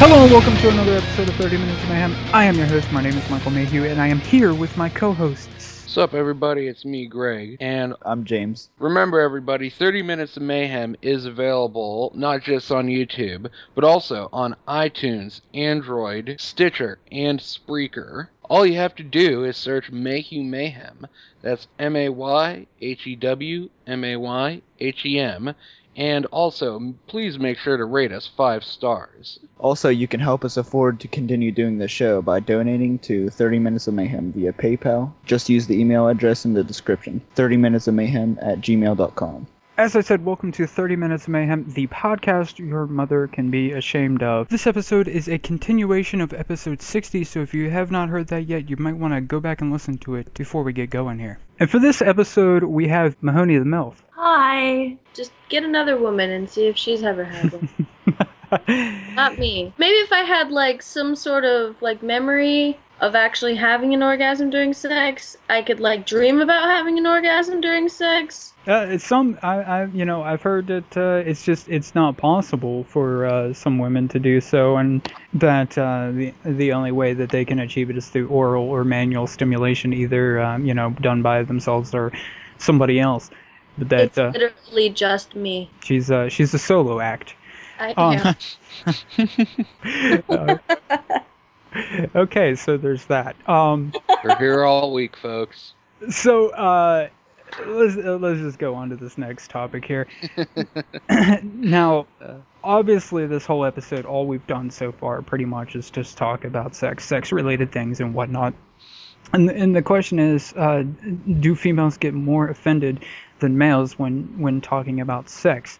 Hello and welcome to another episode of 30 Minutes of Mayhem. I am your host, my name is Michael Mayhew, and I am here with my co-hosts. What's up, everybody? It's me, Greg. And I'm James. remember, everybody, 30 Minutes of Mayhem is available not just on YouTube, but also on iTunes, Android, Stitcher, and Spreaker. All you have to do is search Mayhew Mayhem. That's M A Y H E W M A Y H E M. And also, please make sure to rate us five stars. Also, you can help us afford to continue doing the show by donating to 30 Minutes of Mayhem via PayPal. Just use the email address in the description 30 Minutes of Mayhem at gmail.com. As I said, welcome to 30 Minutes of Mayhem, the podcast your mother can be ashamed of. This episode is a continuation of episode 60, so if you have not heard that yet, you might want to go back and listen to it before we get going here. And for this episode, we have Mahoney the MILF. Hi. Just get another woman and see if she's ever had one. Not me. Maybe if I had like some sort of like memory of actually having an orgasm during sex, I could like dream about having an orgasm during sex. Uh, it's some, I, I, you know, I've heard that uh, it's just it's not possible for uh, some women to do so, and that uh, the the only way that they can achieve it is through oral or manual stimulation, either um, you know done by themselves or somebody else. But that it's uh, literally just me. she's uh, she's a solo act. I Um. Uh, okay, so there's that. Um, We're here all week, folks. so uh, let's uh, let's just go on to this next topic here. now, obviously, this whole episode, all we've done so far, pretty much is just talk about sex, sex-related things, and whatnot. And and the question is, uh, do females get more offended than males when when talking about sex?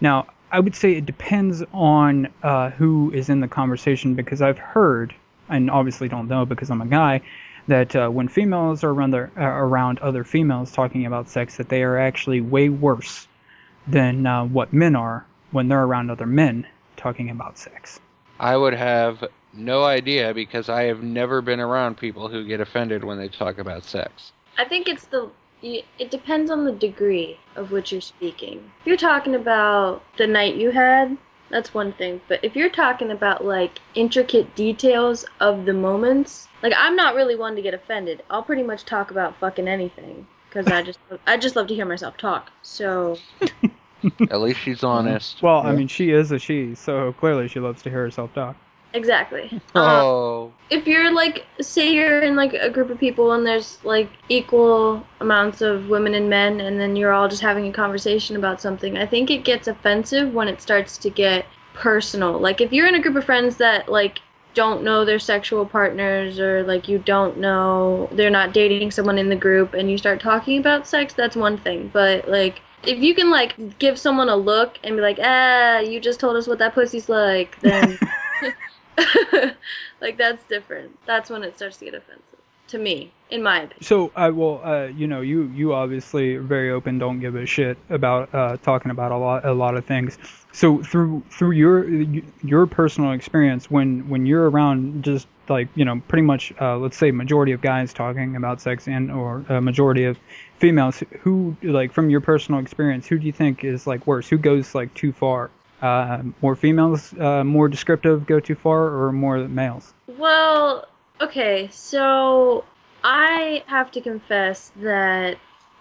Now, I would say it depends on uh, who is in the conversation because I've heard, and obviously don't know because I'm a guy, that uh, when females are around, their, uh, around other females talking about sex, that they are actually way worse than uh, what men are when they're around other men talking about sex. I would have no idea because I have never been around people who get offended when they talk about sex. I think it's the. It depends on the degree of which you're speaking. If you're talking about the night you had, that's one thing. But if you're talking about like intricate details of the moments, like I'm not really one to get offended. I'll pretty much talk about fucking anything because I just I just love to hear myself talk. So At least she's honest. Well, I mean, she is a she, so clearly she loves to hear herself talk. Exactly. Um, Oh, if you're like say you're in like a group of people and there's like equal amounts of women and men and then you're all just having a conversation about something i think it gets offensive when it starts to get personal. Like if you're in a group of friends that like don't know their sexual partners or like you don't know they're not dating someone in the group and you start talking about sex that's one thing. But like if you can like give someone a look and be like ah you just told us what that pussy's like then like that's different. That's when it starts to get offensive to me, in my opinion. So, I will, uh, you know, you you obviously are very open, don't give a shit about uh, talking about a lot a lot of things. So through through your your personal experience, when when you're around just like you know pretty much uh, let's say majority of guys talking about sex and or a majority of females, who like from your personal experience, who do you think is like worse? Who goes like too far? Uh, more females, uh, more descriptive, go too far, or more males? Well, okay, so I have to confess that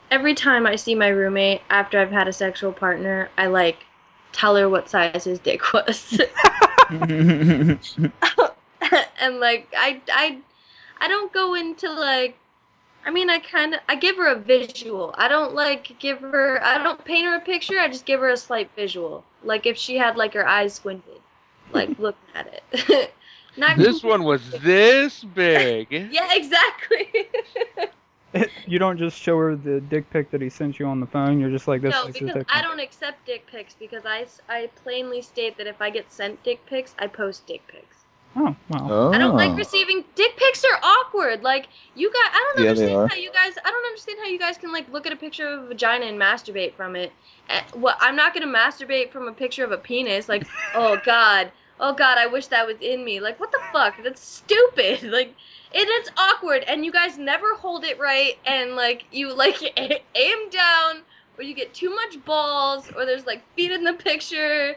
every time I see my roommate after I've had a sexual partner, I like tell her what size his dick was. and like I I I don't go into like I mean I kind of I give her a visual. I don't like give her I don't paint her a picture. I just give her a slight visual. Like if she had like her eyes squinted, like looking at it. Not this one was this big. Yeah, exactly. you don't just show her the dick pic that he sent you on the phone. You're just like this. no, because because I don't accept dick pics because I, I plainly state that if I get sent dick pics, I post dick pics. Oh, well. Oh. I don't like receiving dick pics are awkward. Like you guys, I don't Yeah, understand how you guys. I don't understand how you guys can like look at a picture of a vagina and masturbate from it. Eh, What I'm not gonna masturbate from a picture of a penis. Like, oh god, oh god, I wish that was in me. Like, what the fuck? That's stupid. Like, and it's awkward, and you guys never hold it right, and like you like aim down, or you get too much balls, or there's like feet in the picture,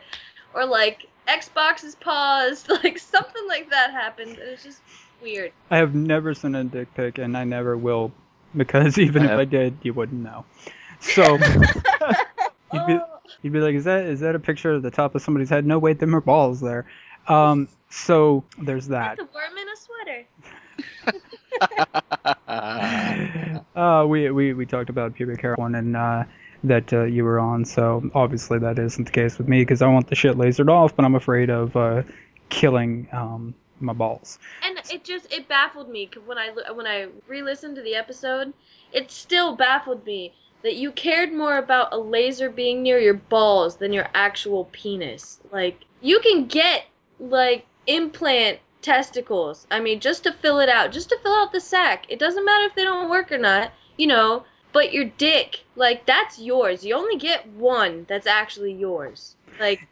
or like Xbox is paused, like something like that happened. and it's just weird. I have never sent a dick pic, and I never will, because even I if have. I did, you wouldn't know. So you'd be, you'd be like, "Is that is that a picture of the top of somebody's head?" No, wait, them are balls there. Um, so there's that. That's a worm in a sweater. Uh, we we we talked about pubic hair one and uh, that uh, you were on. So obviously that isn't the case with me because I want the shit lasered off, but I'm afraid of uh, killing um, my balls. And it just it baffled me 'cause when I when I re-listened to the episode, it still baffled me that you cared more about a laser being near your balls than your actual penis. Like you can get like implant testicles. I mean, just to fill it out, just to fill out the sac. It doesn't matter if they don't work or not, you know. But your dick, like that's yours. You only get one that's actually yours. Like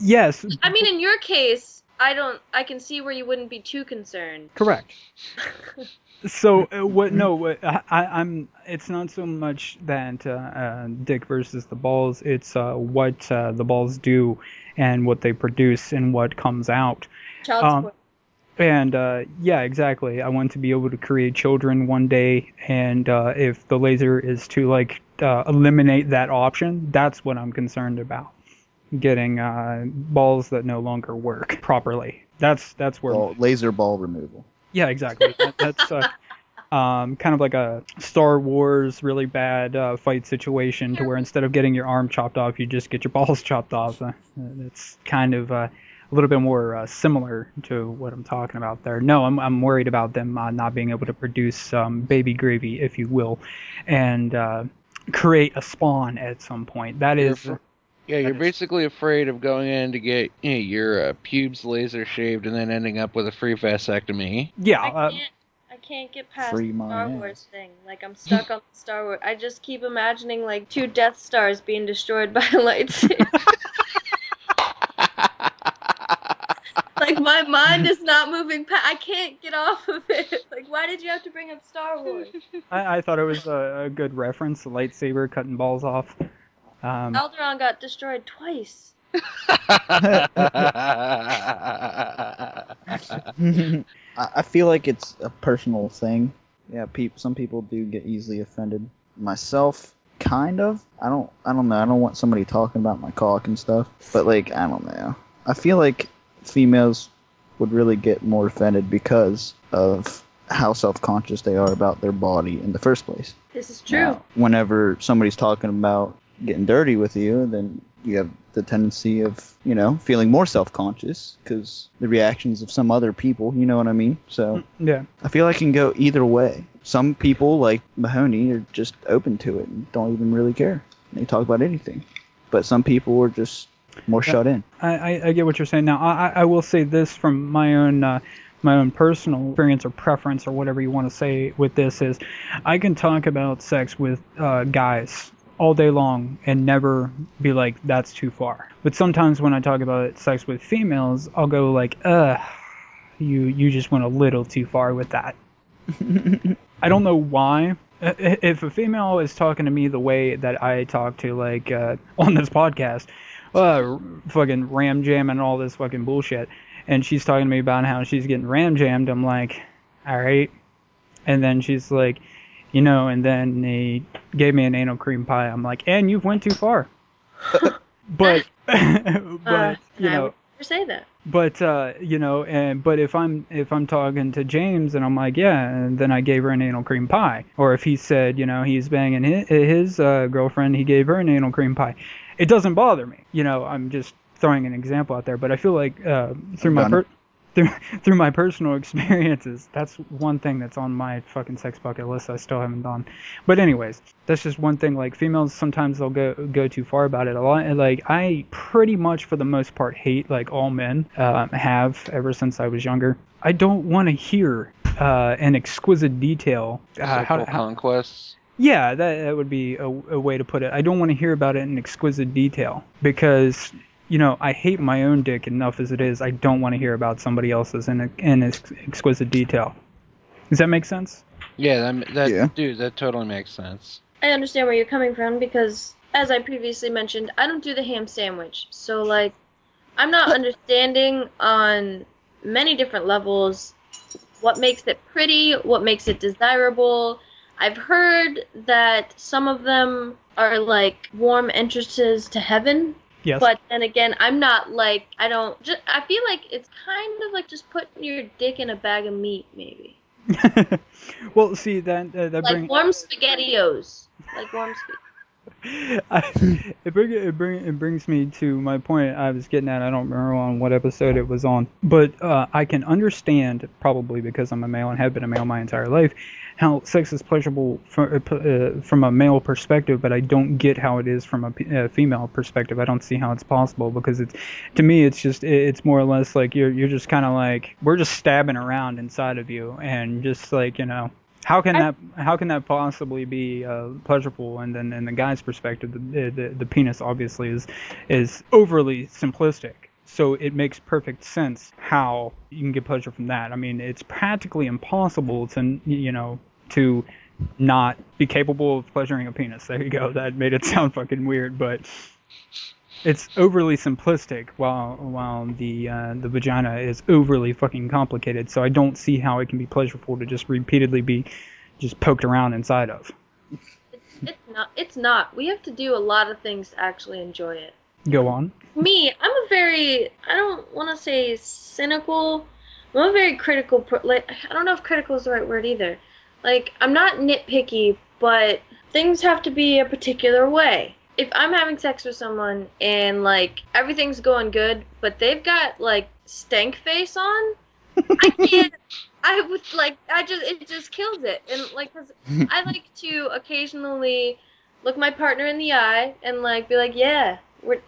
Yes, I mean, in your case, I don't. I can see where you wouldn't be too concerned. correct. So uh, what? No, what, I, I'm. It's not so much that uh, uh, dick versus the balls. It's uh, what uh, the balls do and what they produce and what comes out. Child Um, support. And uh, yeah, exactly. I want to be able to create children one day, and uh, if the laser is to like uh, eliminate that option, that's what I'm concerned about. Getting uh, balls that no longer work properly. That's that's where. Ball, laser ball removal. Yeah, exactly. That- that's uh, um, kind of like a Star Wars really bad uh, fight situation, to where instead of getting your arm chopped off, you just get your balls chopped off. Uh, it's kind of uh, a little bit more uh, similar to what I'm talking about there. No, I'm I'm worried about them uh, not being able to produce um, baby gravy, if you will, and uh, create a spawn at some point. That You're is. fr- Yeah, you're basically afraid of going in to get you know, your uh, pubes laser shaved and then ending up with a free vasectomy. Yeah, I uh, can't. I can't get past Free the Star ass. Wars thing. Like I'm stuck on Star Wars. I just keep imagining like two Death Stars being destroyed by a lightsaber. like my mind is not moving. Pa- I can't get off of it. Like why did you have to bring up Star Wars? I, I thought it was a, a good reference. The lightsaber cutting balls off. Um, Alderaan got destroyed twice. I, I feel like it's a personal thing. Yeah, peop, some people do get easily offended. Myself, kind of. I don't. I don't know. I don't want somebody talking about my cock and stuff. But like, I don't know. I feel like females would really get more offended because of how self-conscious they are about their body in the first place. This is true. Now, whenever somebody's talking about getting dirty with you, then you have the tendency of, you know, feeling more self-conscious because the reactions of some other people, you know what I mean? So mm, yeah. I feel like it can go either way. Some people, like Mahoney, are just open to it and don't even really care. They talk about anything. But some people are just more Yeah. shut in. I, I, I get what you're saying. Now, I, I will say this from my own uh, my own personal experience or preference or whatever you want to say with this is, I can talk about sex with uh, guys all day long and never be like that's too far. But sometimes when I talk about sex with females, I'll go like, ugh, you you just went a little too far with that. I don't know why. If a female is talking to me the way that I talk to, like uh, on this podcast, uh, fucking ram jam and all this fucking bullshit, and she's talking to me about how she's getting ram jammed, I'm like, all right. And then she's like, you know, and then he gave me an anal cream pie. I'm like, and you've went too far. but, but Uh, you know, say that. but uh, you know, and but if I'm if I'm talking to James and I'm like, yeah, and then I gave her an anal cream pie, or if he said, you know, he's banging his, his uh, girlfriend, he gave her an anal cream pie, it doesn't bother me. You know, I'm just throwing an example out there, but I feel like uh, through my per- through through my personal experiences, that's one thing that's on my fucking sex bucket list I still haven't done. But anyways, that's just one thing. Like females, sometimes they'll go go too far about it. A lot. Like I pretty much for the most part hate like all men uh, have ever since I was younger. I don't want to hear uh, an exquisite detail. Uh, how, Sexual how, conquests. Yeah, that, that would be a, a way to put it. I don't want to hear about it in exquisite detail because, you know, I hate my own dick enough as it is. I don't want to hear about somebody else's in, in ex- exquisite detail. Does that make sense? Yeah, that, that Yeah. dude, that totally makes sense. I understand where you're coming from because, as I previously mentioned, I don't do the ham sandwich. So, like, I'm not understanding on many different levels what makes it pretty, what makes it desirable. I've heard that some of them are like warm entrances to heaven, Yes. but then again, I'm not like I don't. Just, I feel like it's kind of like just putting your dick in a bag of meat, maybe. well, see that uh, that Like brings warm spaghettios, like warm spaghetti. I, it bring it bring it brings me to my point I was getting at. I don't remember on what episode it was on, but uh, I can understand probably because I'm a male and have been a male my entire life how sex is pleasurable from uh, from a male perspective, but I don't get how it is from a p- uh, female perspective. I don't see how it's possible because it's to me it's just it's more or less like you're you're just kind of like we're just stabbing around inside of you and just like you know how can that how can that possibly be uh, pleasurable? And then in the guy's perspective, the, the the penis obviously is is overly simplistic. So it makes perfect sense how you can get pleasure from that. I mean, it's practically impossible to you know to not be capable of pleasuring a penis. There you go. That made it sound fucking weird, but it's overly simplistic while while the uh, the vagina is overly fucking complicated. So I don't see how it can be pleasurable to just repeatedly be just poked around inside of. It's not. It's not. We have to do a lot of things to actually enjoy it. Go on. Me, I'm a very. I don't want to say cynical. I'm a very critical. Per, like, I don't know if critical is the right word either. Like, I'm not nitpicky, but things have to be a particular way. If I'm having sex with someone and like everything's going good, but they've got like stank face on, I can't. I would like. I just. It just kills it. And like cause I like to occasionally look my partner in the eye and like be like, yeah,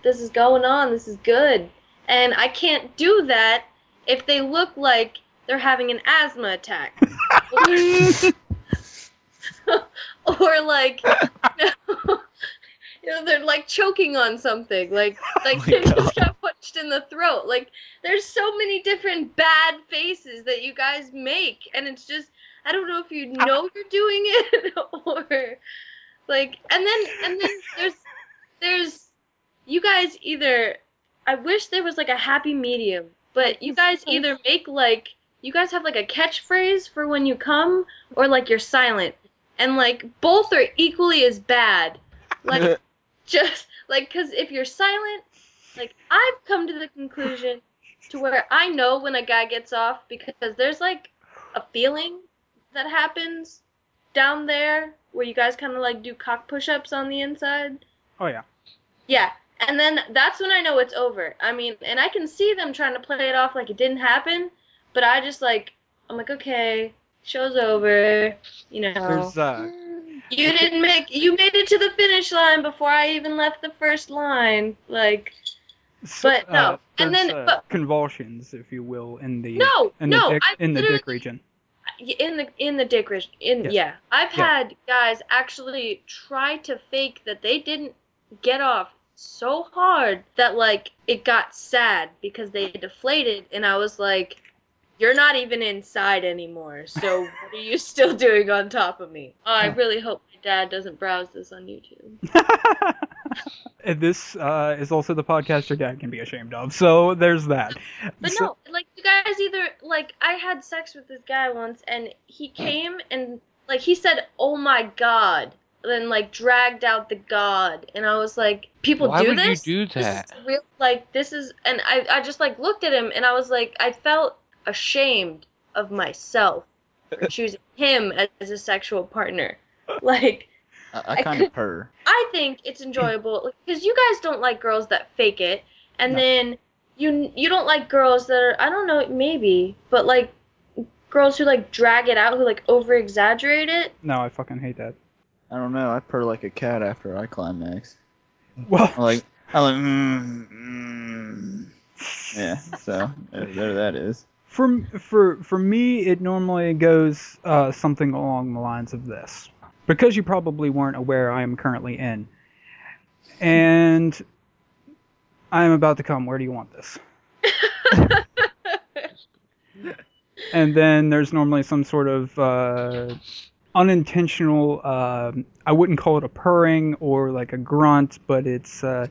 this is going on, this is good. And I can't do that if they look like they're having an asthma attack. or like, you know, you know, they're like choking on something, like oh like Oh they just got punched in the throat. Like there's so many different bad faces that you guys make, and it's just I don't know if you know you're doing it or like, and then and then there's there's you guys either I wish there was like a happy medium, but you guys either make like you guys have like a catchphrase for when you come or like you're silent. And like both are equally as bad. Like just like cuz if you're silent, like I've come to the conclusion to where I know when a guy gets off because there's like a feeling that happens down there where you guys kind of like do cock push-ups on the inside. Oh yeah. Yeah. And then that's when I know it's over. I mean, and I can see them trying to play it off like it didn't happen, but I just like I'm like, okay, show's over. You know, There's uh you didn't make you made it to the finish line before I even left the first line. Like, But no, uh, and then- uh, but- convulsions, if you will, in the no, in the no, dick, I in the dick region. in the in the dick region. In Yes. yeah, I've Yeah. had guys actually try to fake that they didn't get off so hard that like it got sad because they deflated, and I was like, "You're not even inside anymore. So what are you still doing on top of me?" Oh, I really hope my dad doesn't browse this on YouTube. And this uh, is also the podcast your dad can be ashamed of. So there's that. But So- no, like you guys either like I had sex with this guy once and he came and like he said, "Oh my god." Then like dragged out the god and I was like, "People Why do would this?" you do This real like this is and I I just like looked at him and I was like I felt ashamed of myself for choosing him as a sexual partner. Like I, I I kind could- of purr. I think it's enjoyable because you guys don't like girls that fake it, and No. then you you don't like girls that are I don't know maybe, but like girls who like drag it out, who like over exaggerate it. No, I fucking hate that. I don't know. I purr like a cat after I climax. Well, I like, I like, mm, mm. yeah. So there, there that is. for for for me, it normally goes uh, something along the lines of this, because you probably weren't aware I am currently in, and I am about to come. Where do you want this? and then there's normally some sort of uh, unintentional um i wouldn't call it a purring or like a grunt but it's uh,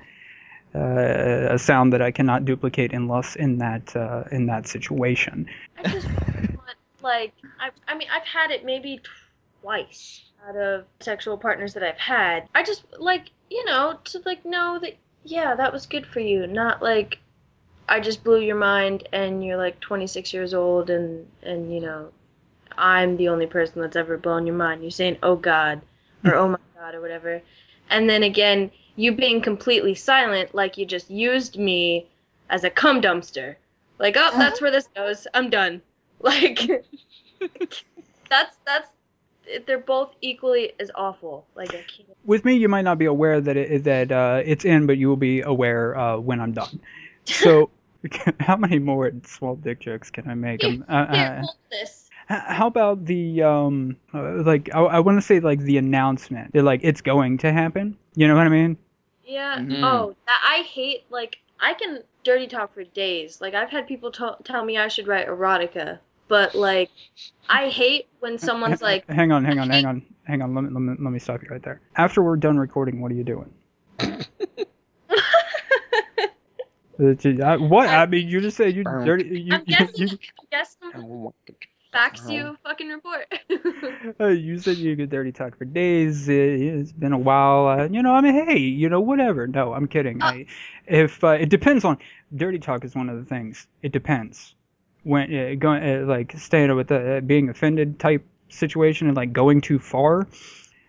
uh, a sound that i cannot duplicate unless in that uh, in that situation I just want like I I mean I've had it maybe twice out of sexual partners that I've had. I just like you know to like know that yeah that was good for you, not like I just blew your mind and you're like 26 years old and and you know I'm the only person that's ever blown your mind. You're saying oh god or oh my god or whatever, and then again you being completely silent like you just used me as a cum dumpster. Like oh that's where this goes. I'm done. Like that's that's they're both equally as awful. Like I can't. with me you might not be aware that it that uh, it's in but you will be aware uh, when i'm done so how many more small dick jokes can i make Um, uh, Here, uh, hold this. H- How about the um uh, like I, I want to say like the announcement that like it's going to happen. You know what I mean? Yeah. Mhm. Oh, that I hate. Like I can dirty talk for days. Like I've had people t- tell me I should write erotica, but like I hate when someone's like, hang on, hang on, hang on, hang on. Let me let me, let me stop you right there. After we're done recording, what are you doing? Gee, I- what? I mean, you just said you dirty. You I'm you, guessing, you, guess facts you fucking report. uh, you said you could dirty talk for days. Uh, It's been a while. Uh, you know, I mean, hey, you know, whatever. No, I'm kidding. I, if uh, it depends on dirty talk is one of the things. It depends when uh, going uh, like staying with the uh, being offended type situation and like going too far.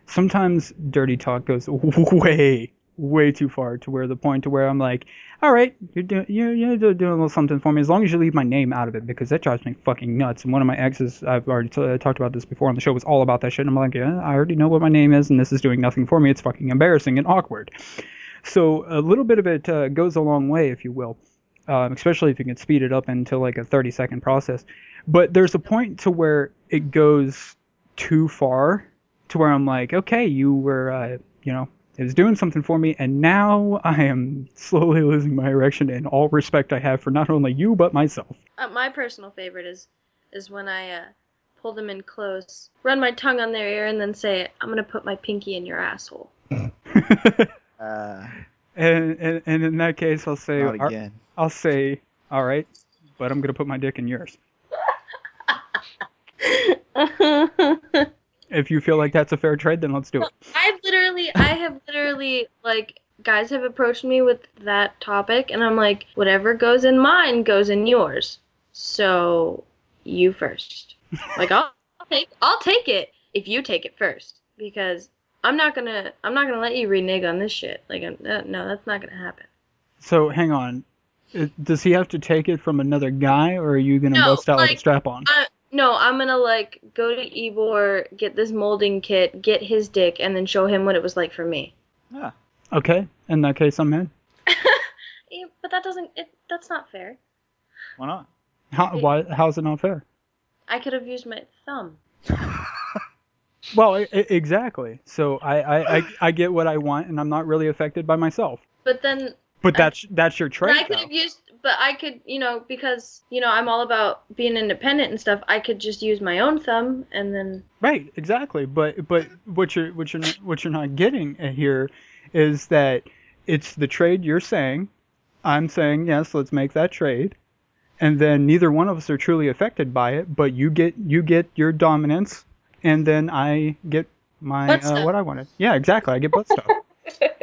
Sometimes dirty talk goes way way too far to where the point to where I'm like, all right, you're doing you're, you're doing a little something for me as long as you leave my name out of it because that drives me fucking nuts. And one of my exes, I've already uh, talked about this before on the show, was all about that shit. And I'm like, yeah, I already know what my name is, and this is doing nothing for me. It's fucking embarrassing and awkward. So a little bit of it uh, goes a long way, if you will, um, especially if you can speed it up into like a 30 second process. But there's a point to where it goes too far to where I'm like, okay, you were, uh, you know, it was doing something for me, and now I am slowly losing my erection in all respect I have for not only you but myself. uh, my personal favorite is is when I uh, pull them in close, run my tongue on their ear, and then say, "I'm gonna put my pinky in your asshole." Uh, and, and and in that case, I'll say, not "Ar- again. I'll say, all right, but I'm gonna put my dick in yours. If you feel like that's a fair trade, then let's do it. I've literally, I have literally, like, guys have approached me with that topic, and I'm like, whatever goes in mine goes in yours. So, you first. Like, I'll, I'll take, I'll take it if you take it first, because I'm not gonna, I'm not gonna let you renege on this shit. Like, I'm, no, that's not gonna happen. So hang on, does he have to take it from another guy, or are you gonna No, bust out with a strap on? I, no, I'm gonna like go to Ebor, get this molding kit, get his dick, and then show him what it was like for me. Yeah. Okay, in that case, I'm in. Yeah, but that doesn't, it, that's not fair. Why not? How, why? How's it not fair? I could have used my thumb. Well, I, I- exactly. So I, I, I, I get what I want, and I'm not really affected by myself. But then But that's that's your trait. I could have used, but I could, you know, because you know I'm all about being independent and stuff. I could just use my own thumb, and then Right, exactly. But but what you're what you're not, what you're not getting here is that it's the trade you're saying. I'm saying yes, let's make that trade, and then neither one of us are truly affected by it. But you get you get your dominance, and then I get my uh, what I wanted. Yeah, exactly. I get butt stuff.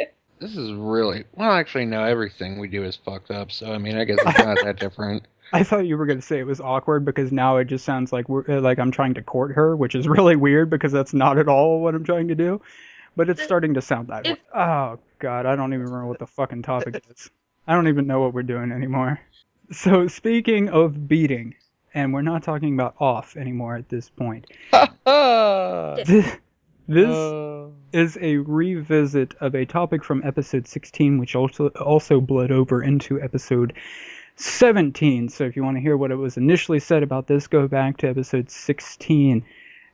This is really well. Actually, no. Everything we do is fucked up. So I mean, I guess it's not that different. I thought you were going to say it was awkward because now it just sounds like we're like I'm trying to court her, which is really weird because that's not at all what I'm trying to do. But it's starting to sound that way. Oh god, I don't even remember what the fucking topic is. I don't even know what we're doing anymore. So speaking of beating, and we're not talking about off anymore at this point. this this Uh, is a revisit of a topic from episode 16, which also also bled over into episode 17. So if you want to hear what it was initially said about this, go back to episode 16.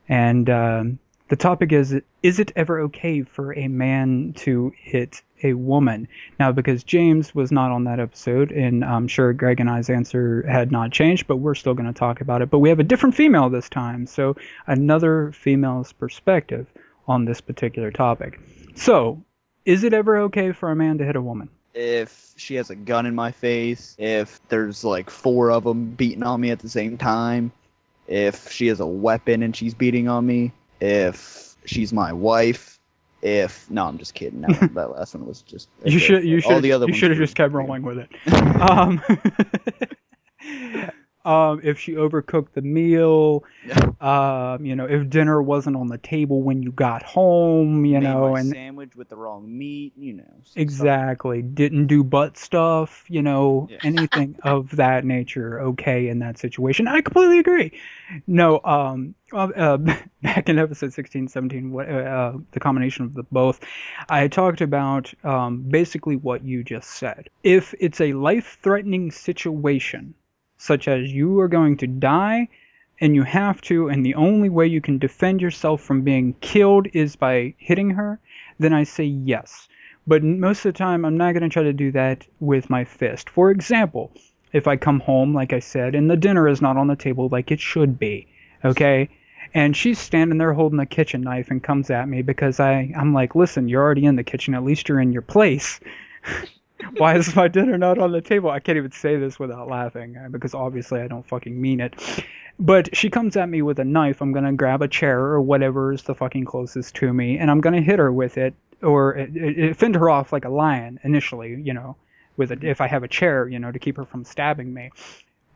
And um, the topic is: Is it ever okay for a man to hit a woman? Now, because James was not on that episode, and I'm sure Greg and I's answer had not changed, but we're still going to talk about it. But we have a different female this time, so another female's perspective on this particular topic. So, is it ever okay for a man to hit a woman? If she has a gun in my face, if there's like four of them beating on me at the same time, if she has a weapon and she's beating on me, if she's my wife, if no, I'm just kidding. That, that last one was just You should you all should the other you should have just kept rolling with it. um, um, if she overcooked the meal, um, you know, if dinner wasn't on the table when you got home, you Made know, and sandwich with the wrong meat, you know. stuff- exactly didn't do butt stuff, you know, Yeah. anything of that nature. Okay, in that situation, I completely agree. No, um, uh, uh, back in episode 16, 17, what, uh, the combination of the both, I talked about um, basically what you just said. If it's a life-threatening situation, such as you are going to die and you have to, and the only way you can defend yourself from being killed is by hitting her, then I say yes. But most of the time, I'm not going to try to do that with my fist. For example, if I come home, like I said, and the dinner is not on the table like it should be, okay? And she's standing there holding a kitchen knife and comes at me because I, I'm like, listen, you're already in the kitchen. At least you're in your place. Why is my dinner not on the table? I can't even say this without laughing uh, because obviously I don't fucking mean it. But she comes at me with a knife. I'm gonna grab a chair or whatever is the fucking closest to me, and I'm gonna hit her with it or it, it, fend her off like a lion initially, you know, with it if I have a chair, you know, to keep her from stabbing me.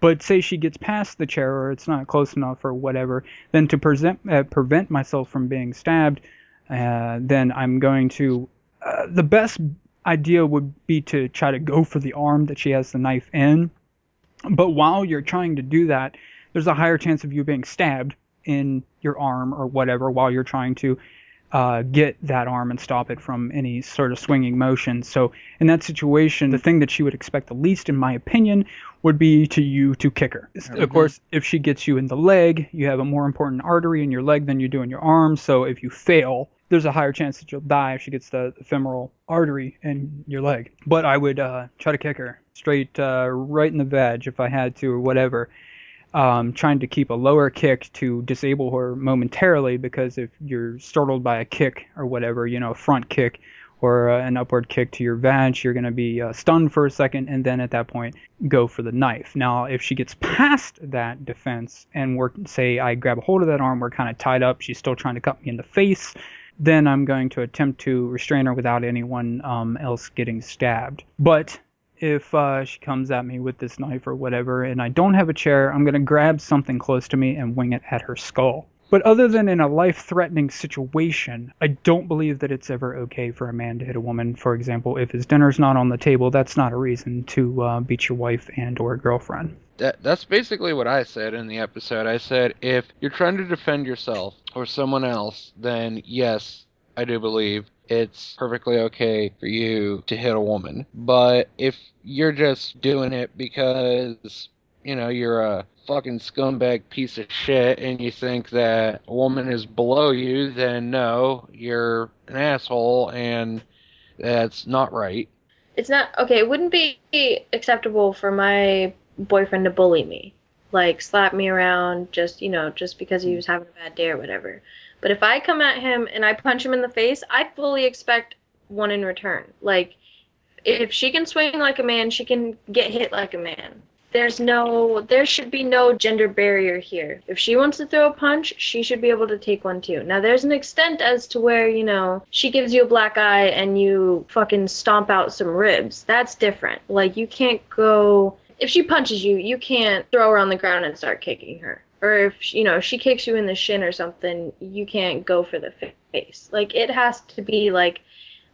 But say she gets past the chair or it's not close enough or whatever, then to present, uh, prevent myself from being stabbed, uh, then I'm going to. Uh, the best idea would be to try to go for the arm that she has the knife in. But while you're trying to do that, there's a higher chance of you being stabbed in your arm or whatever while you're trying to uh, get that arm and stop it from any sort of swinging motion. So in that situation, the thing that she would expect the least, in my opinion, would be to you to kick her. Of course, if she gets you in the leg, you have a more important artery in your leg than you do in your arm. So if you fail, there's a higher chance that you'll die if she gets the, femoral artery in your leg. But I would uh, try to kick her straight uh, right in the veg if I had to or whatever um, trying to keep a lower kick to disable her momentarily because if you're startled by a kick or whatever, you know, a front kick or uh, an upward kick to your vag, you're going to be uh, stunned for a second and then at that point go for the knife. Now, if she gets past that defense and we're, say, I grab a hold of that arm, we're kind of tied up, she's still trying to cut me in the face, then I'm going to attempt to restrain her without anyone um, else getting stabbed. But if uh, she comes at me with this knife or whatever and I don't have a chair, I'm going to grab something close to me and wing it at her skull. But other than in a life threatening situation, I don't believe that it's ever okay for a man to hit a woman. For example, if his dinner's not on the table, that's not a reason to uh, beat your wife and or girlfriend. That that's basically what I said in the episode. I said if you're trying to defend yourself or someone else, then yes, I do believe it's perfectly okay for you to hit a woman. But if you're just doing it because you know you're a fucking scumbag piece of shit and you think that a woman is below you, then no, you're an asshole and that's not right. It's not okay. It wouldn't be acceptable for my boyfriend to bully me, like slap me around, just you know, just because he was having a bad day or whatever. But if I come at him and I punch him in the face, I fully expect one in return. Like, if she can swing like a man, she can get hit like a man. There's no, there should be no gender barrier here. If she wants to throw a punch, she should be able to take one too. Now, there's an extent as to where, you know, she gives you a black eye and you fucking stomp out some ribs. That's different. Like, you can't go, if she punches you, you can't throw her on the ground and start kicking her. Or if, you know, she kicks you in the shin or something, you can't go for the face. Like, it has to be, like,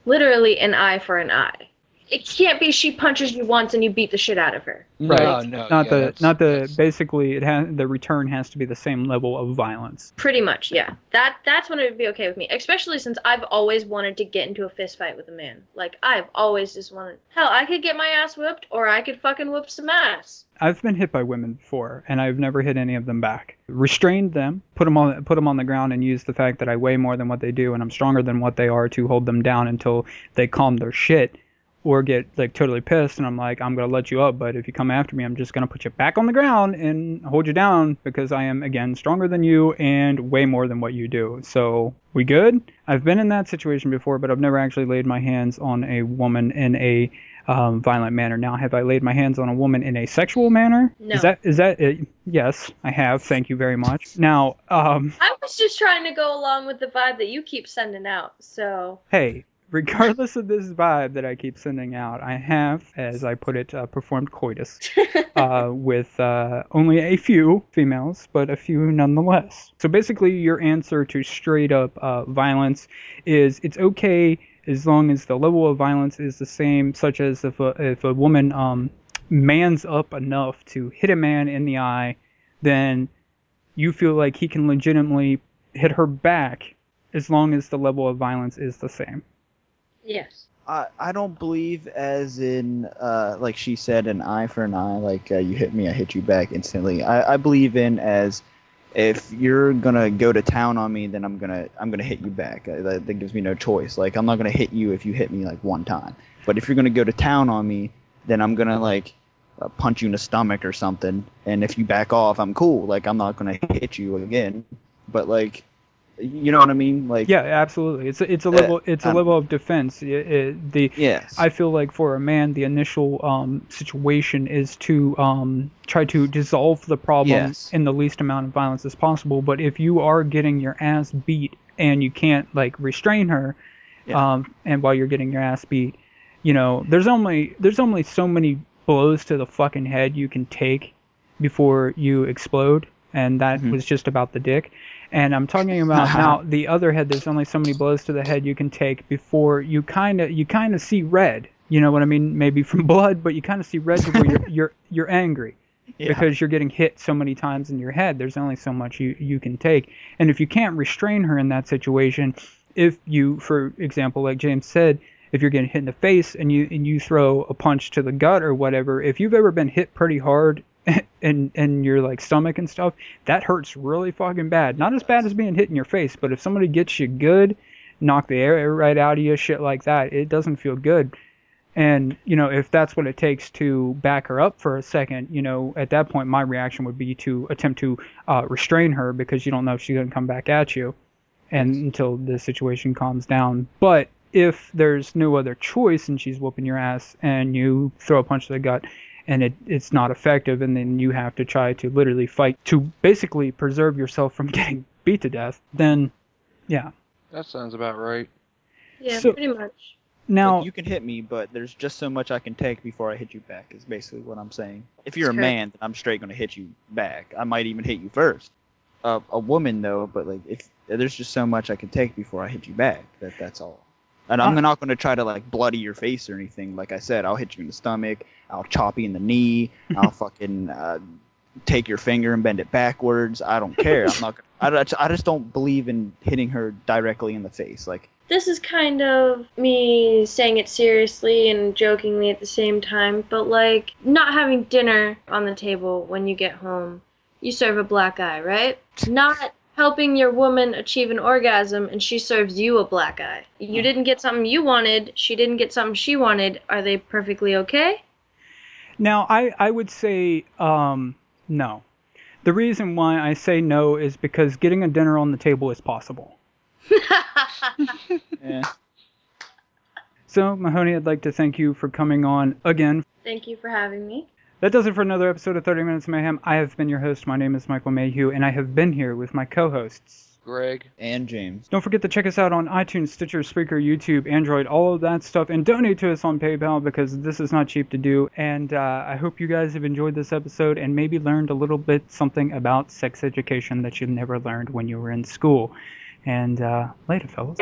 literally an eye for an eye. It can't be she punches you once and you beat the shit out of her. Right. No, no, not yeah, the not the that's- basically it has the return has to be the same level of violence. Pretty much, yeah. That that's when it would be okay with me. Especially since I've always wanted to get into a fist fight with a man. Like I've always just wanted. Hell, I could get my ass whipped, or I could fucking whip some ass. I've been hit by women before, and I've never hit any of them back. Restrained them, put them on put them on the ground, and used the fact that I weigh more than what they do, and I'm stronger than what they are to hold them down until they calm their shit, or get like totally pissed, and I'm like, I'm gonna let you up, but if you come after me, I'm just gonna put you back on the ground and hold you down because I am again stronger than you and way more than what you do. So we good? I've been in that situation before, but I've never actually laid my hands on a woman in a um, violent manner. Now, have I laid my hands on a woman in a sexual manner? No. Is that is that it? Yes, I have. Thank you very much. Now, um, I was just trying to go along with the vibe that you keep sending out. So hey, regardless of this vibe that I keep sending out, I have, as I put it, uh, performed coitus uh, with uh, only a few females, but a few nonetheless. So basically, your answer to straight up uh, violence is it's okay as long as the level of violence is the same, such as if a, if a woman um, mans up enough to hit a man in the eye, then you feel like he can legitimately hit her back as long as the level of violence is the same. Yes. I, I don't believe as in uh, like she said an eye for an eye like uh, you hit me I hit you back instantly. I, I believe in as if you're gonna go to town on me then I'm gonna I'm gonna hit you back. Uh, that, that gives me no choice. Like I'm not gonna hit you if you hit me like one time. But if you're gonna go to town on me then I'm gonna like uh, punch you in the stomach or something. And if you back off I'm cool. Like I'm not gonna hit you again. But like you know what I mean like Yeah, absolutely. It's a, it's a Uh, level it's a um, level of defense. It, it, the yes I feel like for a man, the initial um, situation is to um, try to dissolve the problem Yes. in the least amount of violence as possible. But if you are getting your ass beat and you can't like restrain her, Yeah. um, and while you're getting your ass beat, you know, there's only there's only so many blows to the fucking head you can take before you explode, and that Mhm. was just about the dick. And I'm talking about now the other head. There's only so many blows to the head you can take before you kind of you kind of see red. You know what I mean? Maybe from blood, but you kind of see red to where you're you're you're angry Yeah. because you're getting hit so many times in your head. There's only so much you you can take. And if you can't restrain her in that situation, if you, for example, like James said, if you're getting hit in the face and you and you throw a punch to the gut or whatever, if you've ever been hit pretty hard in in your like stomach and stuff, that hurts really fucking bad. Not as bad as being hit in your face, but if somebody gets you good, knock the air right out of you, shit like that, it doesn't feel good. And you know, if that's what it takes to back her up for a second, you know, at that point, my reaction would be to attempt to uh, restrain her because you don't know if she's gonna come back at you, and until the situation calms down. But if there's no other choice and she's whooping your ass and you throw a punch to the gut and it, it's not effective and then you have to try to literally fight to basically preserve yourself from getting beat to death, then yeah. That sounds about right. Yeah, So- pretty much. Now Like, you can hit me, but there's just so much I can take before I hit you back. Is basically what I'm saying. If you're a correct. man, then I'm straight gonna hit you back. I might even hit you first. Uh, a woman though, but like if there's just so much I can take before I hit you back. That that's all. And I'm not gonna try to like bloody your face or anything. Like I said, I'll hit you in the stomach. I'll chop you in the knee. I'll fucking uh, take your finger and bend it backwards. I don't care. I'm not. Gonna, I, I just don't believe in hitting her directly in the face. Like This is kind of me saying it seriously and jokingly at the same time, but like not having dinner on the table when you get home. You serve a black eye, right? Not helping your woman achieve an orgasm and she serves you a black eye. You didn't get something you wanted, she didn't get something she wanted. Are they perfectly okay? Now, I, I would say um, no. The reason why I say no is because getting a dinner on the table is possible. yeah. So, Mahoney, I'd like to thank you for coming on again. Thank you for having me. That does it for another episode of 30 Minutes of Mayhem. I have been your host. My name is Michael Mayhew, and I have been here with my co hosts. Greg. And James. Don't forget to check us out on iTunes, Stitcher, Spreaker, YouTube, Android, all of that stuff, and donate to us on PayPal because this is not cheap to do. And uh, I hope you guys have enjoyed this episode and maybe learned a little bit something about sex education that you never learned when you were in school. And uh, later, fellas.